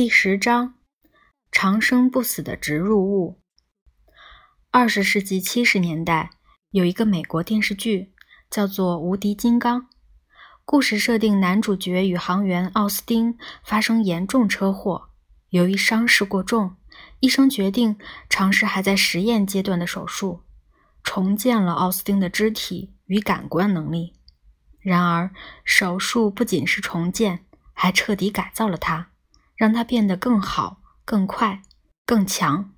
第十章：长生不死的植入物。二十世纪七十年代，有一个美国电视剧，叫做《无敌金刚》。故事设定：男主角宇航员奥斯汀发生严重车祸，由于伤势过重，医生决定尝试还在实验阶段的手术，重建了奥斯汀的肢体与感官能力。然而，手术不仅是重建，还彻底改造了他，让它变得更好、更快、更强。